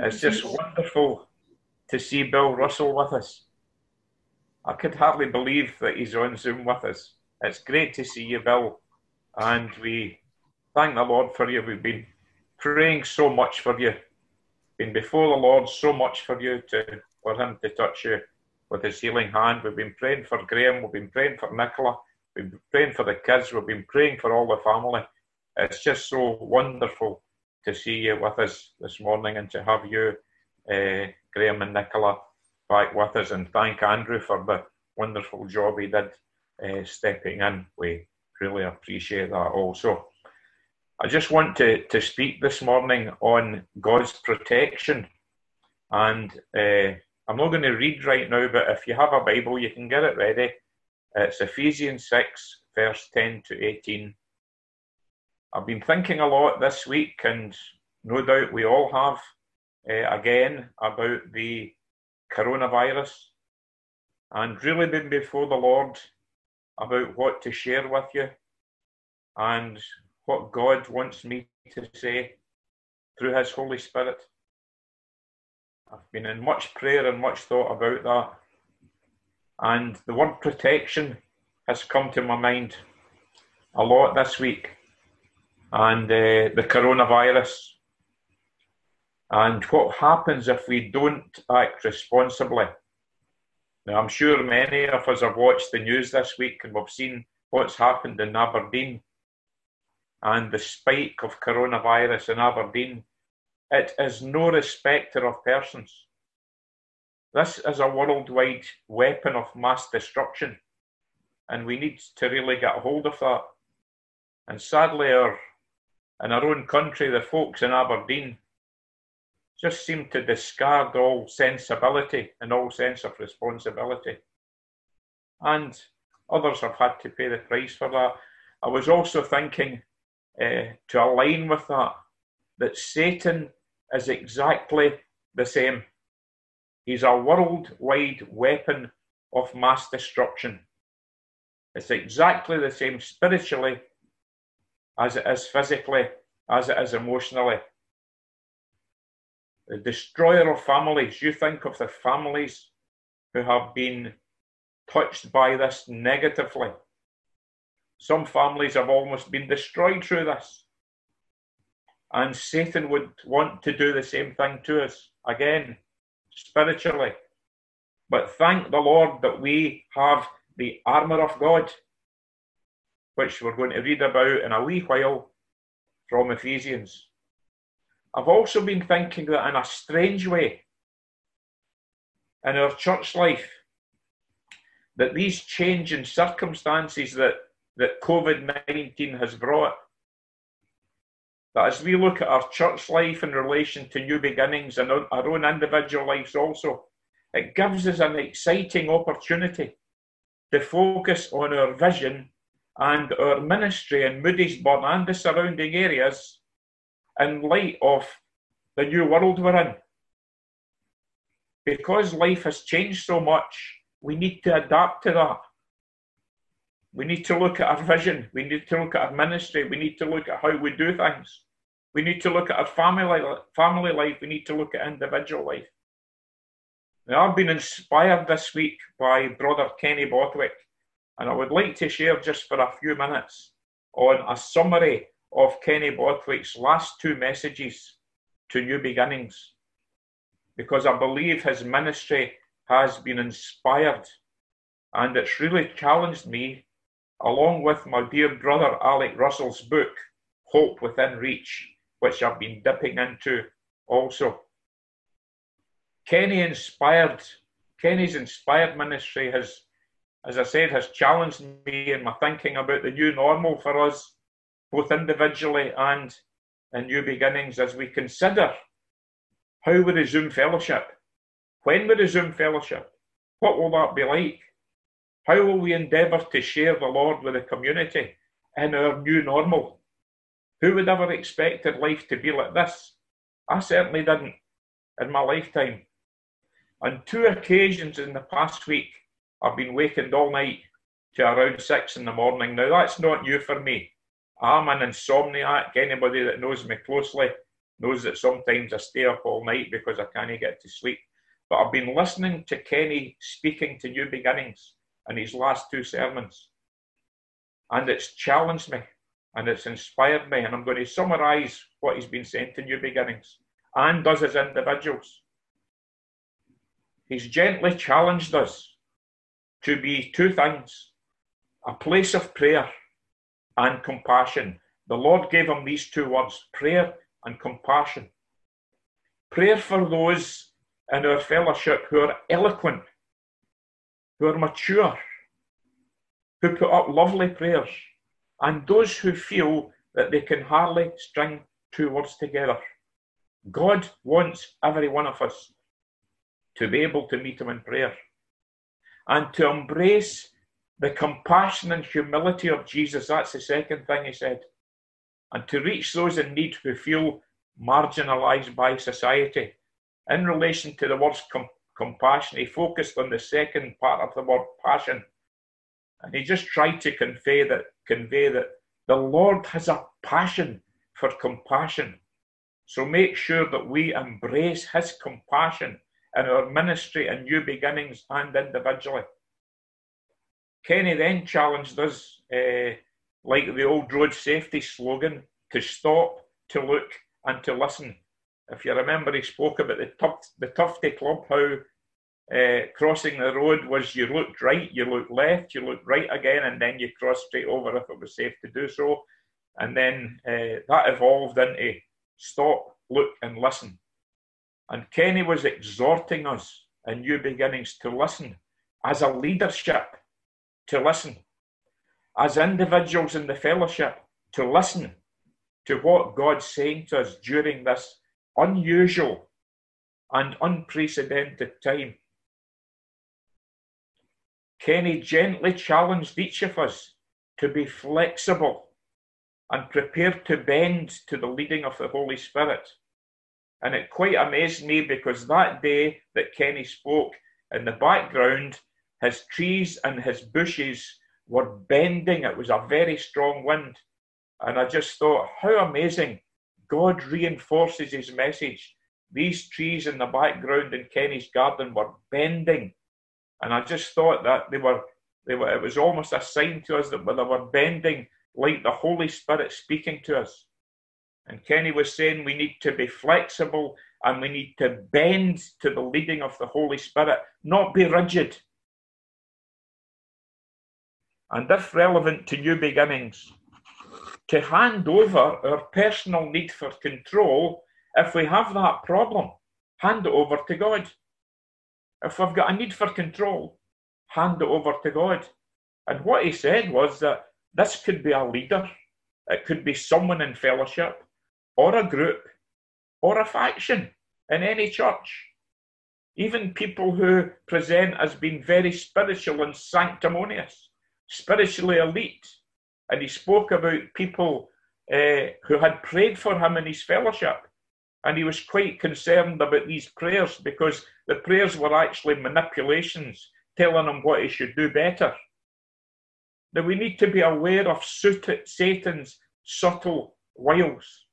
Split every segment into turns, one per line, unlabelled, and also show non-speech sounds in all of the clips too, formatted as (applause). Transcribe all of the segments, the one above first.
It's just wonderful to see Bill Russell with us. I could hardly believe that he's on Zoom with us. It's great to see you, Bill, and we thank the Lord for you. We've been praying so much for you, been before the Lord so much for you to for Him to touch you with His healing hand. We've been praying for Graham. We've been praying for Nicola. We've been praying for the kids. We've been praying for all the family. It's just so wonderful to see you with us this morning and to have you, uh, Graham and Nicola, back with us. And thank Andrew for the wonderful job he did uh, stepping in. We really appreciate that also. I just want to, to speak this morning on God's protection. And uh, I'm not going to read right now, but if you have a Bible, you can get it ready. It's Ephesians 6, verse 10 to 18. I've been thinking a lot this week, and no doubt we all have, uh, again, about the coronavirus, and really been before the Lord about what to share with you and what God wants me to say through His Holy Spirit. I've been in much prayer and much thought about that. And the word protection has come to my mind a lot this week and uh, the coronavirus. And what happens if we don't act responsibly? Now, I'm sure many of us have watched the news this week and we've seen what's happened in Aberdeen and the spike of coronavirus in Aberdeen. It is no respecter of persons. This is a worldwide weapon of mass destruction, and we need to really get a hold of that. And sadly, our in our own country, the folks in Aberdeen just seem to discard all sensibility and all sense of responsibility. And others have had to pay the price for that. I was also thinking uh, to align with that, that Satan is exactly the same. He's a worldwide weapon of mass destruction. It's exactly the same spiritually as it is physically, as it is emotionally. The destroyer of families, you think of the families who have been touched by this negatively. Some families have almost been destroyed through this. And Satan would want to do the same thing to us again, spiritually. But thank the Lord that we have the armour of God which we're going to read about in a wee while from Ephesians. I've also been thinking that in a strange way, in our church life, that these changing circumstances that, that COVID 19 has brought, that as we look at our church life in relation to new beginnings and our own individual lives also, it gives us an exciting opportunity to focus on our vision and our ministry in Moodiesburn and the surrounding areas in light of the new world we're in. Because life has changed so much, we need to adapt to that. We need to look at our vision. We need to look at our ministry. We need to look at how we do things. We need to look at our family, family life. We need to look at individual life. Now, I've been inspired this week by Brother Kenny Borthwick and I would like to share just for a few minutes on a summary of Kenny Borthwick's last two messages to New Beginnings, because I believe his ministry has been inspired and it's really challenged me, along with my dear brother Alec Russell's book, Hope Within Reach, which I've been dipping into also. Kenny inspired, Kenny's inspired ministry has as I said, has challenged me in my thinking about the new normal for us, both individually and in new beginnings, as we consider how we resume fellowship. When we resume fellowship, what will that be like? How will we endeavour to share the Lord with the community in our new normal? Who would ever expected life to be like this? I certainly didn't in my lifetime. On two occasions in the past week, I've been wakened all night to around six in the morning. Now, that's not new for me. I'm an insomniac. Anybody that knows me closely knows that sometimes I stay up all night because I can't get to sleep. But I've been listening to Kenny speaking to New Beginnings in his last two sermons. And it's challenged me and it's inspired me. And I'm going to summarise what he's been saying to New Beginnings and us as individuals. He's gently challenged us to be two things a place of prayer and compassion. The Lord gave him these two words prayer and compassion. Prayer for those in our fellowship who are eloquent, who are mature, who put up lovely prayers, and those who feel that they can hardly string two words together. God wants every one of us to be able to meet Him in prayer and to embrace the compassion and humility of Jesus. That's the second thing He said. And to reach those in need who feel marginalized by society. In relation to the words com- compassion, he focused on the second part of the word passion. And he just tried to convey that, convey that the Lord has a passion for compassion. So make sure that we embrace his compassion in our ministry and new beginnings and individually. Kenny then challenged us, uh, like the old road safety slogan, to stop, to look, and to listen. If you remember, he spoke about the, tuft, the Tufty Club, how uh, crossing the road was you looked right, you looked left, you looked right again, and then you crossed straight over if it was safe to do so. And then uh, that evolved into stop, look, and listen. And Kenny was exhorting us in New Beginnings to listen as a leadership, to listen as individuals in the fellowship, to listen to what God's saying to us during this unusual and unprecedented time. Kenny gently challenged each of us to be flexible and prepared to bend to the leading of the Holy Spirit. And it quite amazed me because that day that Kenny spoke, in the background, his trees and his bushes were bending. It was a very strong wind. And I just thought, how amazing. God reinforces his message. These trees in the background in Kenny's garden were bending. And I just thought that they were, they were, it was almost a sign to us that they were bending like the Holy Spirit speaking to us. And Kenny was saying we need to be flexible and we need to bend to the leading of the Holy Spirit, not be rigid. And if relevant to new beginnings, to hand over our personal need for control, if we have that problem, hand it over to God. If we've got a need for control, hand it over to God. And what he said was that this could be a leader, it could be someone in fellowship, or a group, or a faction in any church. Even people who present as being very spiritual and sanctimonious, spiritually elite, and he spoke about people uh, who had prayed for him in his fellowship. And he was quite concerned about these prayers because the prayers were actually manipulations telling him what he should do better. Now we need to be aware of Satan's subtle wiles.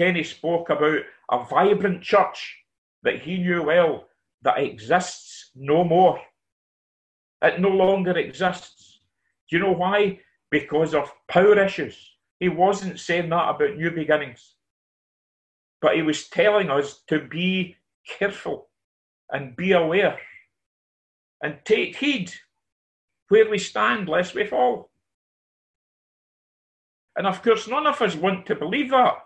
Kenny spoke about a vibrant church that he knew well that exists no more. It no longer exists. Do you know why? Because of power issues. He wasn't saying that about new beginnings. But he was telling us to be careful and be aware and take heed where we stand lest we fall. And of course, none of us want to believe that.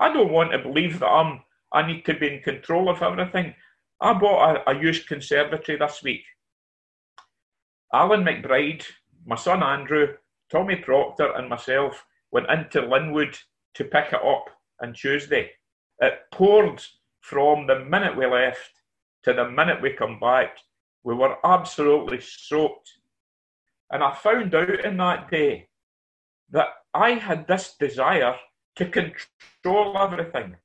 I don't want to believe that I'm, I need to be in control of everything. I bought a, a used conservatory this week. Alan McBride my son Andrew, Tommy Proctor, and myself went into Linwood to pick it up on Tuesday. It poured from the minute we left to the minute we come back. We were absolutely soaked. And I found out in that day that I had this desire to control everything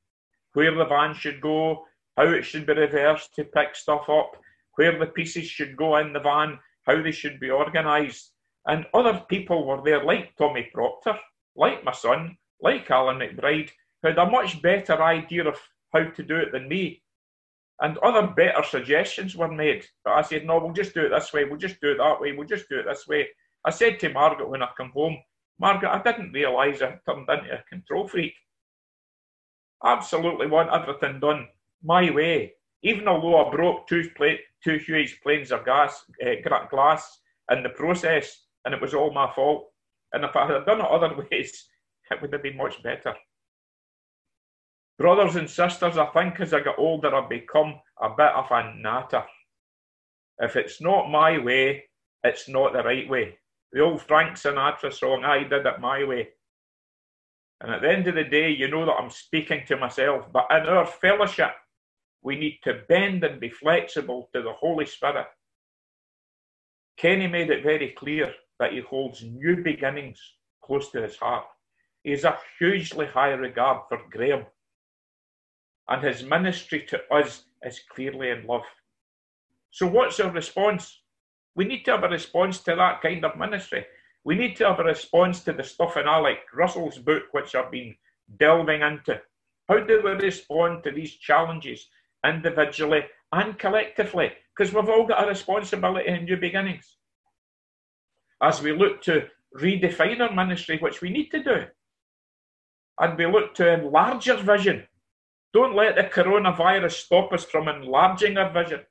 where the van should go, how it should be reversed to pick stuff up, where the pieces should go in the van, how they should be organised. And other people were there, like Tommy Proctor, like my son, like Alan McBride, who had a much better idea of how to do it than me. And other better suggestions were made. But I said, no, we'll just do it this way. We'll just do it that way. We'll just do it this way. I said to Margaret when I come home, Margaret, I didn't realise I turned into a control freak. Absolutely want everything done my way. Even although I broke two, two huge planes of gas, uh, glass in the process, and it was all my fault. And if I had done it other (laughs) ways, it would have been much better. Brothers and sisters, I think as I get older, I've become a bit of a natter. If it's not my way, it's not the right way. The old Frank Sinatra song, I did it my way. And at the end of the day, you know that I'm speaking to myself, but in our fellowship, we need to bend and be flexible to the Holy Spirit. Kenny made it very clear that he holds new beginnings close to his heart. He has a hugely high regard for Graham and his ministry to us is clearly in love. So, what's our response? We need to have a response to that kind of ministry. We need to have a response to the stuff in Alec Russell's book, which I've been delving into. How do we respond to these challenges individually and collectively? Because we've all got a responsibility in new beginnings. As we look to redefine our ministry, which we need to do, and we look to enlarge our vision don't let the coronavirus stop us from enlarging our vision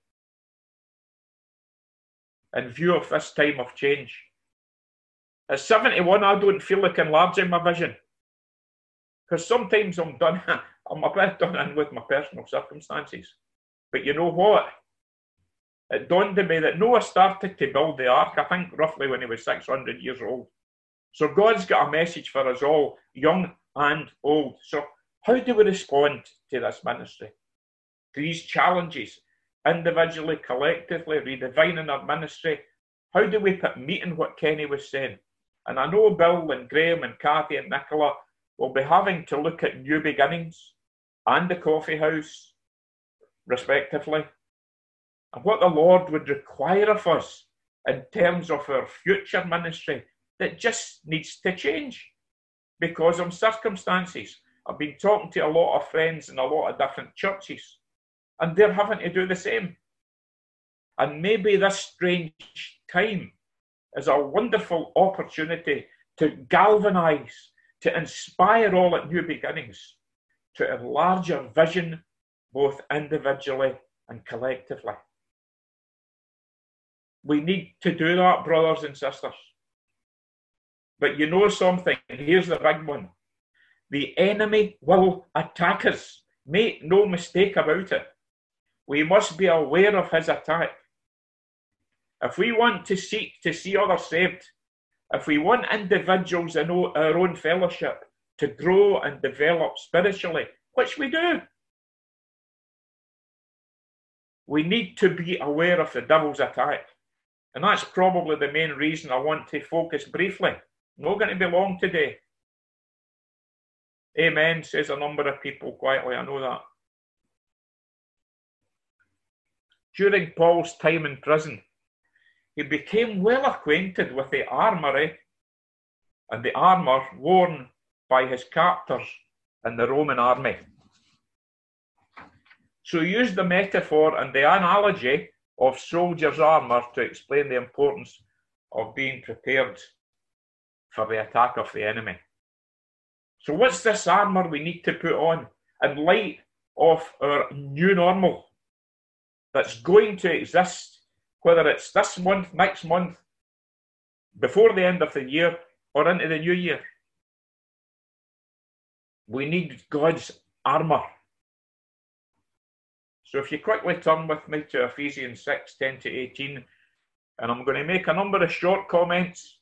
in view of this time of change. At 71, I don't feel like enlarging my vision because sometimes I'm done, (laughs) I'm a bit done in with my personal circumstances. But you know what? It dawned on me that Noah started to build the ark, I think roughly when he was 600 years old. So God's got a message for us all, young and old. So how do we respond to this ministry? to These challenges, individually, collectively, redefining our ministry. How do we put meat in what Kenny was saying? And I know Bill and Graham and Kathy and Nicola will be having to look at new beginnings and the coffee house, respectively, and what the Lord would require of us in terms of our future ministry that just needs to change because of circumstances. I've been talking to a lot of friends in a lot of different churches, and they're having to do the same. And maybe this strange time is a wonderful opportunity to galvanize, to inspire all at new beginnings, to enlarge our vision both individually and collectively. We need to do that, brothers and sisters. But you know something, here's the big one the enemy will attack us. Make no mistake about it. We must be aware of his attack. If we want to seek to see others saved, if we want individuals in our own fellowship to grow and develop spiritually, which we do, we need to be aware of the devil's attack. And that's probably the main reason I want to focus briefly. not going to be long today Amen, says a number of people quietly. I know that. During Paul's time in prison, he became well acquainted with the armory and the armour worn by his captors in the Roman army. So he used the metaphor and the analogy of soldiers' armour to explain the importance of being prepared for the attack of the enemy. So, what's this armour we need to put on in light of our new normal that's going to exist, whether it's this month, next month, before the end of the year, or into the new year? We need God's armour. So, if you quickly turn with me to Ephesians 6 10 to 18, and I'm going to make a number of short comments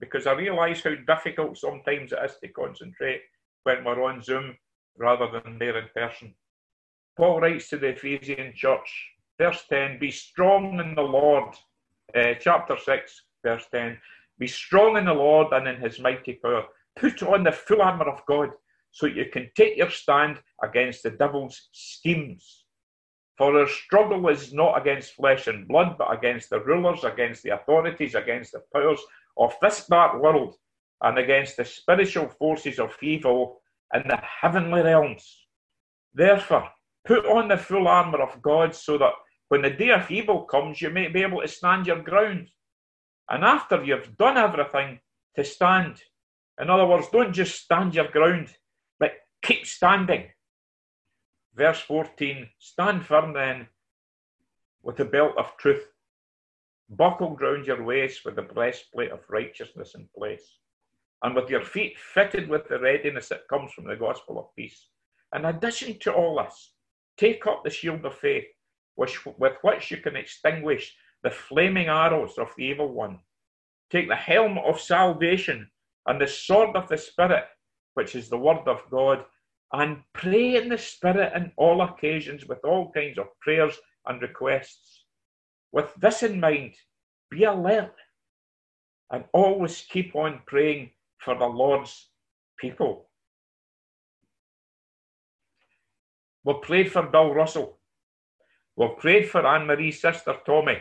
because I realise how difficult sometimes it is to concentrate when we're on Zoom rather than there in person. Paul writes to the Ephesian church, verse 10 Be strong in the Lord. Uh, chapter 6, verse 10 Be strong in the Lord and in his mighty power. Put on the full armour of God so you can take your stand against the devil's schemes. For our struggle is not against flesh and blood, but against the rulers, against the authorities, against the powers of this dark world and against the spiritual forces of evil in the heavenly realms. Therefore, put on the full armour of God so that when the day of evil comes, you may be able to stand your ground. And after you've done everything, to stand. In other words, don't just stand your ground, but keep standing. Verse 14 Stand firm then with the belt of truth. buckled round your waist with the breastplate of righteousness in place, and with your feet fitted with the readiness that comes from the gospel of peace. In addition to all this, take up the shield of faith, which, with which you can extinguish the flaming arrows of the evil one. Take the helm of salvation and the sword of the Spirit, which is the word of God, and pray in the Spirit in all occasions with all kinds of prayers and requests. With this in mind, be alert and always keep on praying for the Lord's people. We've prayed for Bill Russell. We've prayed for Anne Marie's sister Tommy.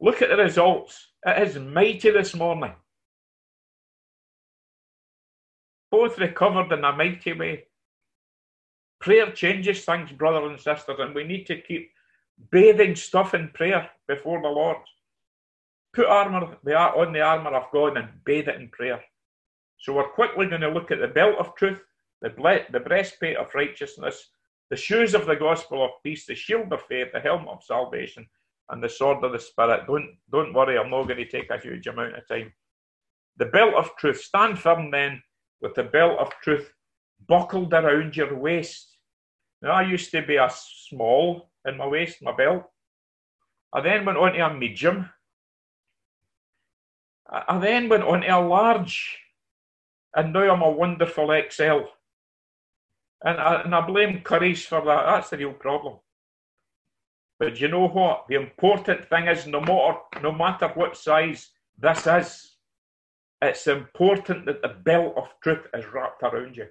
Look at the results. It is mighty this morning. Both recovered in a mighty way. Prayer changes things, brothers and sisters, and we need to keep bathing stuff in prayer before the Lord. Put armor on the armor of God and bathe it in prayer. So we're quickly going to look at the belt of truth, the, the breastplate of righteousness, the shoes of the gospel of peace, the shield of faith, the helmet of salvation, and the sword of the spirit. Don't don't worry, I'm not going to take a huge amount of time. The belt of truth. Stand firm then with the belt of truth buckled around your waist. Now I used to be a small in my waist, my belt. I then went on to a medium. I then went on to a large. And now I'm a wonderful XL. And I, and I blame Curry's for that. That's the real problem. But you know what? The important thing is no matter no matter what size this is, it's important that the belt of truth is wrapped around you.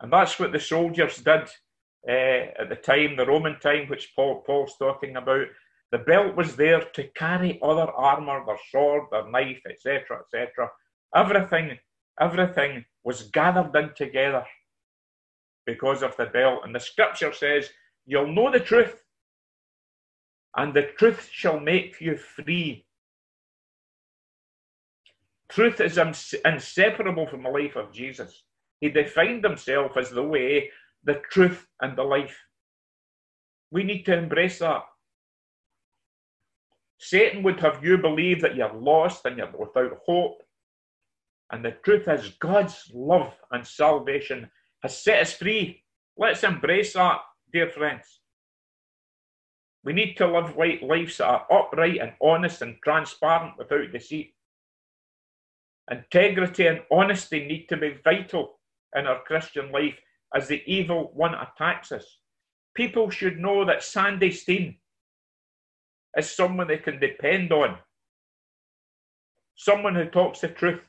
And that's what the soldiers did uh, at the time, the Roman time, which Paul, Paul's talking about. The belt was there to carry other armour, their sword, their knife, etc., etc. Everything, everything was gathered in together because of the belt. And the scripture says, You'll know the truth, and the truth shall make you free. Truth is inseparable from the life of Jesus. He defined himself as the way, the truth, and the life. We need to embrace that. Satan would have you believe that you're lost and you're without hope. And the truth is, God's love and salvation has set us free. Let's embrace that, dear friends. We need to live lives that are upright and honest and transparent without deceit. Integrity and honesty need to be vital in our Christian life as the evil one attacks us. People should know that Sandy Steen is someone they can depend on, someone who talks the truth,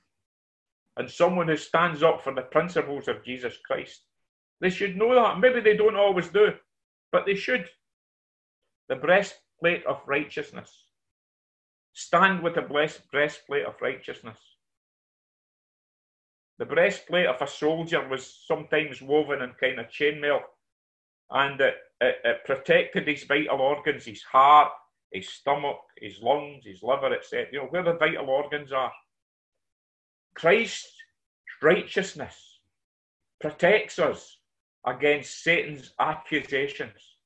and someone who stands up for the principles of Jesus Christ. They should know that. Maybe they don't always do, but they should the breastplate of righteousness. Stand with the breastplate of righteousness. The breastplate of a soldier was sometimes woven in kind of chainmail, and it, it, it protected his vital organs, his heart, his stomach, his lungs, his liver, etc. You know, where the vital organs are. Christ's righteousness protects us against Satan's accusations.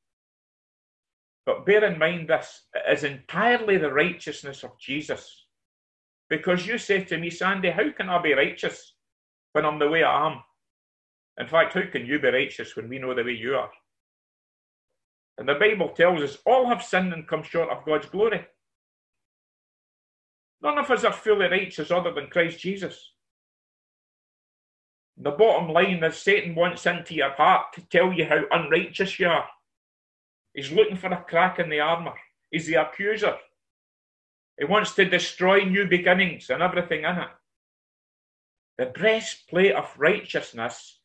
But bear in mind this is entirely the righteousness of Jesus. Because you say to me, Sandy, how can I be righteous when I'm the way I am? In fact, how can you be righteous when we know the way you are? And the Bible tells us all have sinned and come short of God's glory. None of us are fully righteous other than Christ Jesus. The bottom line is Satan wants into your heart to tell you how unrighteous you are. He's looking for a crack in the armour. He's the accuser. He wants to destroy new beginnings and everything in it. The breastplate of righteousness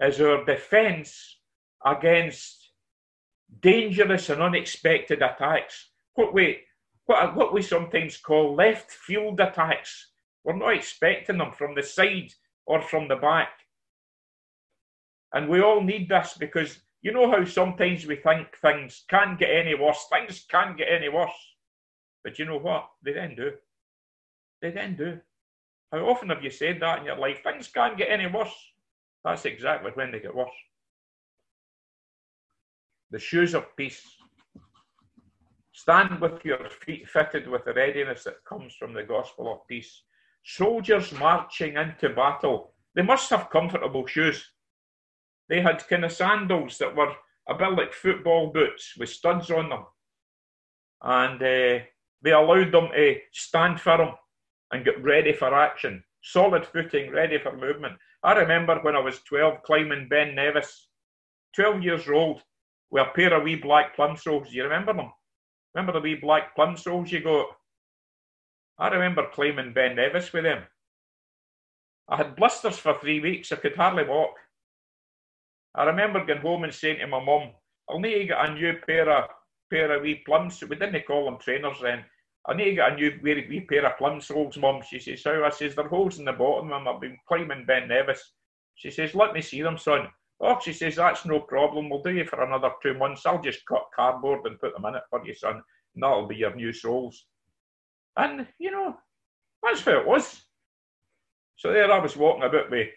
is our defence against dangerous and unexpected attacks. What we, what, what we sometimes call left field attacks. We're not expecting them from the side or from the back. And we all need this because you know how sometimes we think things can't get any worse, things can't get any worse. But you know what? They then do. They then do. How often have you said that in your life? Things can't get any worse. That's exactly when they get worse. The shoes of peace. Stand with your feet fitted with the readiness that comes from the gospel of peace. Soldiers marching into battle, they must have comfortable shoes. They had kind of sandals that were a bit like football boots with studs on them. And uh, they allowed them to stand firm and get ready for action. Solid footing, ready for movement. I remember when I was 12 climbing Ben Nevis, 12 years old, with a pair of wee black plimsolls. You remember them? Remember the wee black plimsolls you got? I remember climbing Ben Nevis with them. I had blisters for three weeks. I could hardly walk. I remember going home and saying to my mum, I'll need to get a new pair of pair of wee plums. We didn't call them trainers then. I need to get a new wee, wee pair of plimsolls, mum. She says, How? I says, They're holes in the bottom and I've been climbing Ben Nevis. She says, Let me see them, son. Oh, she says, That's no problem. We'll do you for another two months. I'll just cut cardboard and put them in it for you, son. And that'll be your new soles. And, you know, that's how it was. So there I was walking about with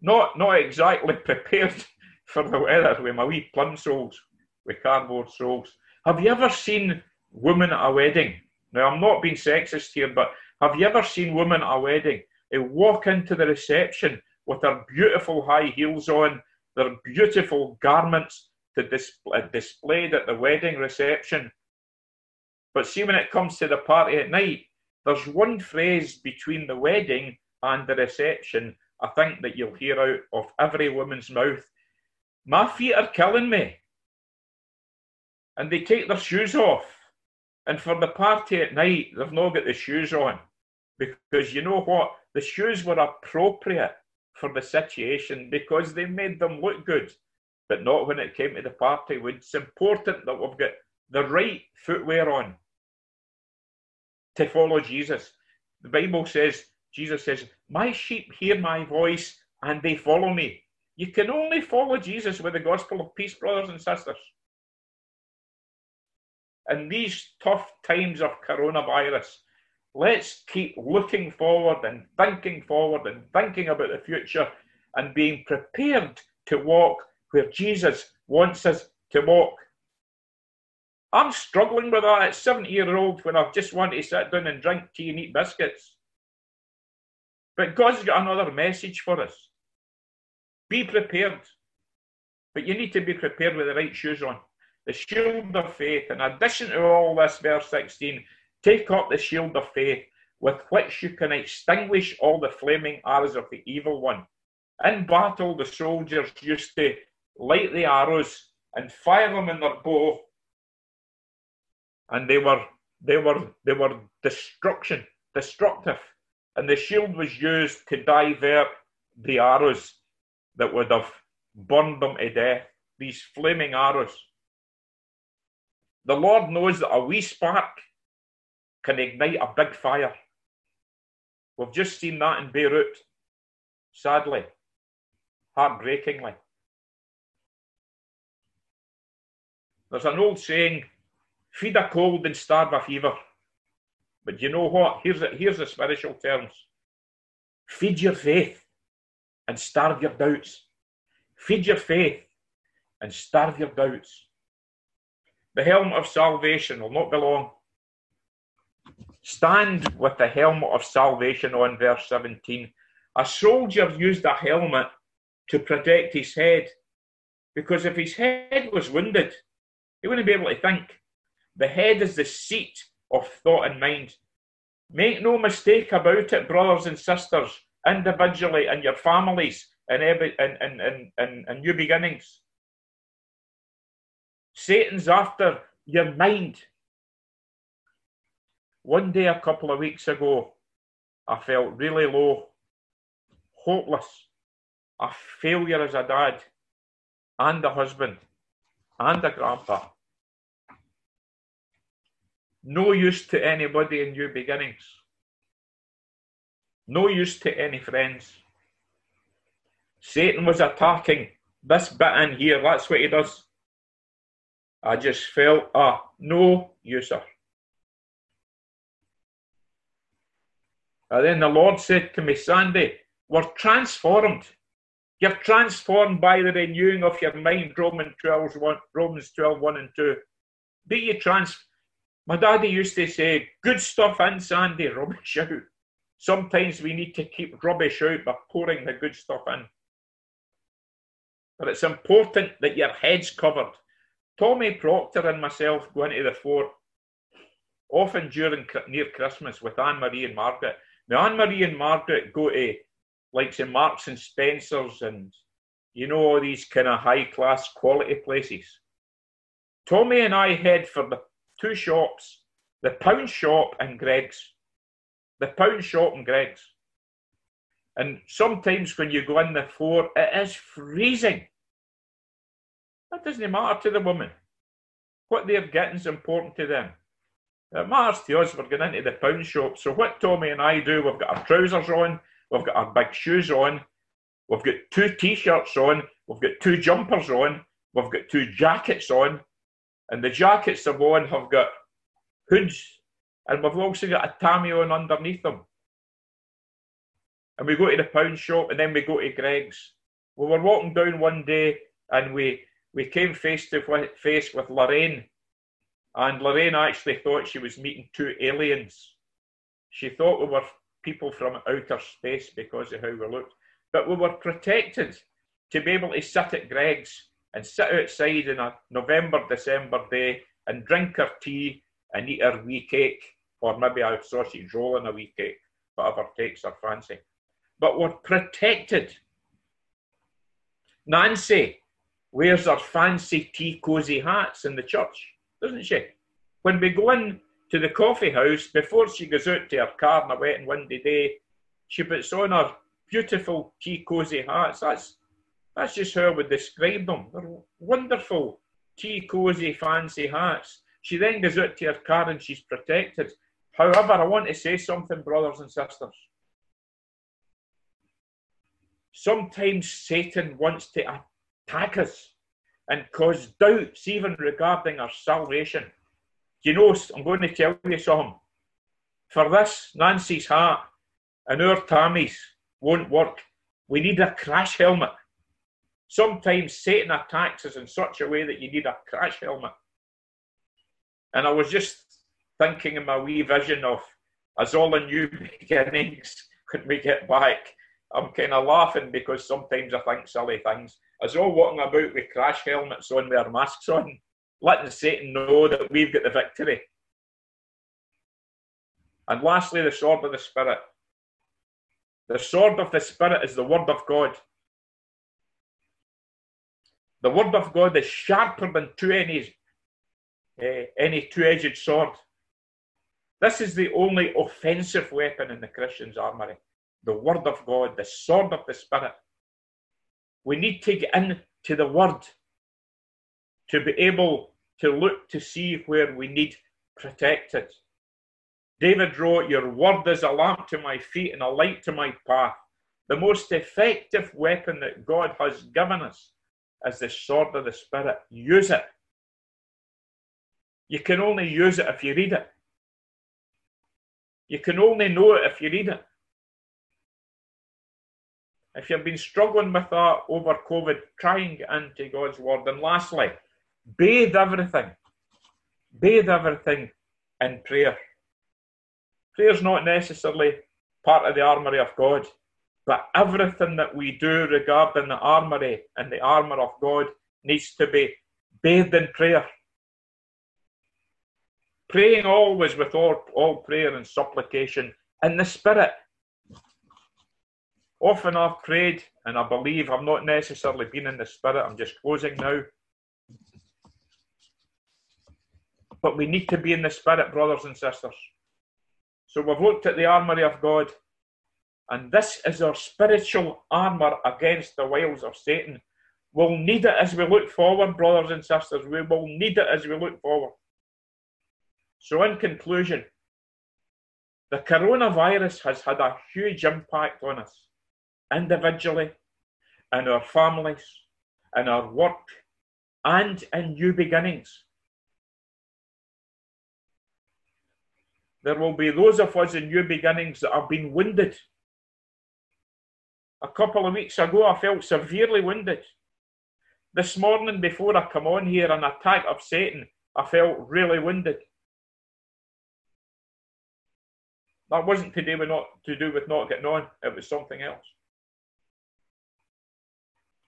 not not exactly (laughs) prepared for the weather with my wee plimsolls with cardboard soles. Have you ever seen women at a wedding? Now I'm not being sexist here, but have you ever seen women at a wedding? They walk into the reception with their beautiful high heels on, their beautiful garments to uh, display, displayed at the wedding reception. But see, when it comes to the party at night, there's one phrase between the wedding and the reception I think that you'll hear out of every woman's mouth, My feet are killing me. And they take their shoes off. And for the party at night, they've not got the shoes on. Because you know what? The shoes were appropriate for the situation because they made them look good, but not when it came to the party. It's important that we've got the right footwear on to follow Jesus. The Bible says Jesus says, My sheep hear my voice and they follow me. You can only follow Jesus with the gospel of peace, brothers and sisters. In these tough times of coronavirus, let's keep looking forward and thinking forward and thinking about the future and being prepared to walk where Jesus wants us to walk. I'm struggling with that at 70 year old when I've just want to sit down and drink tea and eat biscuits. But God's got another message for us. Be prepared. But you need to be prepared with the right shoes on. The shield of faith. In addition to all this, verse 16, take up the shield of faith with which you can extinguish all the flaming arrows of the evil one. In battle, the soldiers used to light the arrows and fire them in their bow, and they were they were they were destruction, destructive and the shield was used to divert the arrows that would have burned them to death, these flaming arrows. The Lord knows that a wee spark can ignite a big fire. We've just seen that in Beirut, sadly, heartbreakingly. There's an old saying feed a cold and starve a fever. But you know what? Here's a, here's the spiritual terms. Feed your faith and starve your doubts. Feed your faith and starve your doubts. The helm of salvation will not be long. Stand with the helmet of salvation on verse 17. A soldier used a helmet to protect his head because if his head was wounded, he wouldn't be able to think. The head is the seat of thought and mind. Make no mistake about it, brothers and sisters, individually and your families and, every, and, and, and, and, new beginnings. Satan's after your mind. One day, a couple of weeks ago, I felt really low, hopeless, a failure as a dad, and a husband, and a grandpa no use to anybody in new beginnings. No use to any friends. Satan was attacking this bit in here. That's what he does. I just felt, ah, no, you, And then the Lord said to me, Sandy, we're transformed. You're transformed by the renewing of your mind, Romans 12, 1, Romans 12, 1 and 2. Be you trans. My daddy used to say, good stuff in, Sandy, (laughs) rubbish out. Sometimes we need to keep rubbish out by pouring the good stuff in. But it's important that your head's covered. Tommy Proctor and myself go into the fort often during near Christmas with Anne Marie and Margaret. Now, Anne Marie and Margaret go to like say Marks and Spencers and you know all these kind of high class quality places. Tommy and I head for the two shops, the pound shop and Greggs. The pound shop and Greggs. And sometimes when you go in the floor, it is freezing. That doesn't matter to the woman. What they're getting is important to them. Uh, it matters to us, we're going into the pound shop. So what Tommy and I do, we've got our trousers on, we've got our big shoes on, we've got two t-shirts on, we've got two jumpers on, we've got two jackets on, and the jackets I've have got hoods, and we've also got a tammy on underneath them. And we go to the pound shop, and then we go to Greggs. We were walking down one day, and we we came face to face with Lorraine, and Lorraine actually thought she was meeting two aliens. She thought we were people from outer space because of how we looked, but we were protected to be able to sit at Greggs and sit outside in a November, December day and drink our tea and eat our wee cake, or maybe a sausage roll and a wee cake, whatever takes our fancy. But we're protected. Nancy wears her fancy tea cosy hats in the church, doesn't she? When we go in to the coffee house, before she goes out to her car on a wet and windy day, she puts on her beautiful tea cosy hats. That's that's just how I would describe them. They're wonderful, tea cosy, fancy hats. She then goes out to her car and she's protected. However, I want to say something, brothers and sisters. Sometimes Satan wants to attack us and cause doubts even regarding our salvation. Do you know, I'm going to tell you something. For this, Nancy's hat and our Tammy's won't work. We need a crash helmet. Sometimes Satan attacks us in such a way that you need a crash helmet. And I was just thinking in my wee vision of as all the new (laughs) beginnings when we get back. I'm kind of laughing because sometimes I think silly things. As all walking about with crash helmets on with our masks on, letting Satan know that we've got the victory. And lastly, the sword of the Spirit. The sword of the Spirit is the Word of God. The word of God is sharper than two any, uh, any two-edged sword. This is the only offensive weapon in the Christian's armory. The word of God, the sword of the Spirit. We need to get into the word to be able to look to see where we need protected. David wrote, Your word is a lamp to my feet and a light to my path. The most effective weapon that God has given us is the sword of the Spirit. Use it. You can only use it if you read it. You can only know it if you read it. If you've been struggling with that over COVID, try and get into God's Word. And lastly, bathe everything. Bathe everything in prayer. Prayer is not necessarily part of the armory of God. But everything that we do regarding the armory and the armour of God needs to be bathed in prayer. Praying always with all, all prayer and supplication in the Spirit. Often I've prayed, and I believe I've not necessarily been in the Spirit. I'm just closing now. But we need to be in the Spirit, brothers and sisters. So we've looked at the armory of God. And this is our spiritual armour against the wiles of Satan. We'll need it as we look forward, brothers and sisters. We will need it as we look forward. So, in conclusion, the coronavirus has had a huge impact on us individually, in our families, in our work, and in new beginnings. There will be those of us in new beginnings that have been wounded. A couple of weeks ago, I felt severely wounded. This morning, before I come on here, an attack of Satan, I felt really wounded. That wasn't to do with not to do with not getting on. It was something else.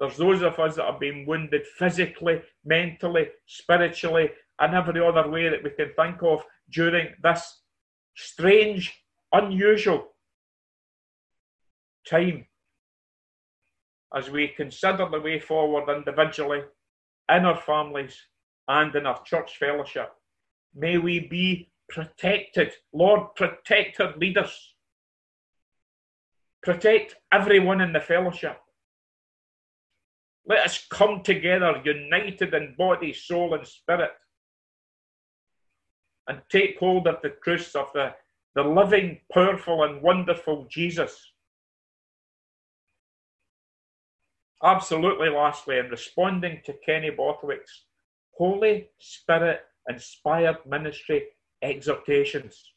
There's those of us that have been wounded physically, mentally, spiritually, and every other way that we can think of during this strange, unusual time as we consider the way forward individually, in our families, and in our church fellowship. May we be protected. Lord, protect our leaders. Protect everyone in the fellowship. Let us come together, united in body, soul, and spirit, and take hold of the truths of the, the living, powerful, and wonderful Jesus. Absolutely, lastly, in responding to Kenny Borthwick's Holy Spirit inspired ministry exhortations.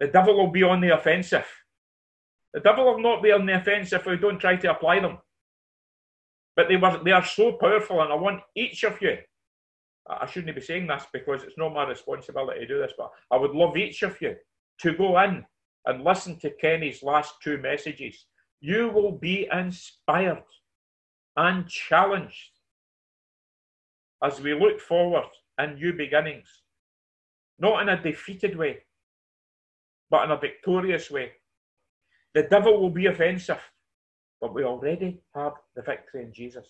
The devil will be on the offensive. The devil will not be on the offensive if we don't try to apply them. But they were they are so powerful, and I want each of you. I shouldn't be saying this because it's not my responsibility to do this, but I would love each of you to go in and listen to Kenny's last two messages. You will be inspired and challenged as we look forward in new beginnings not in a defeated way, but in a victorious way. The devil will be offensive, but we already have the victory in Jesus,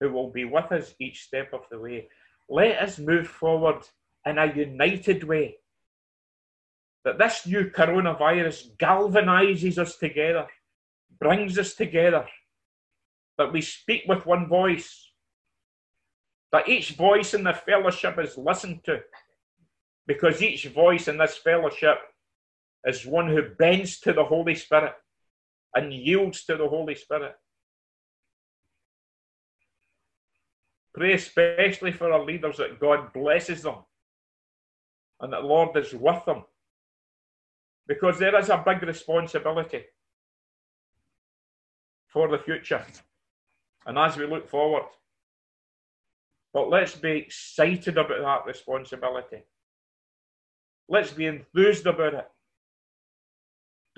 who will be with us each step of the way. Let us move forward in a united way. That this new coronavirus galvanizes us together, brings us together, that we speak with one voice, that each voice in the fellowship is listened to, because each voice in this fellowship is one who bends to the Holy Spirit and yields to the Holy Spirit. Pray especially for our leaders that God blesses them and that Lord is with them. Because there is a big responsibility for the future and as we look forward. But let's be excited about that responsibility. Let's be enthused about it.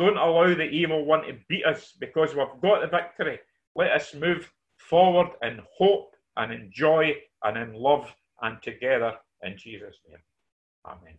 Don't allow the evil one to beat us because we've got the victory. Let us move forward in hope and in joy and in love and together in Jesus' name. Amen.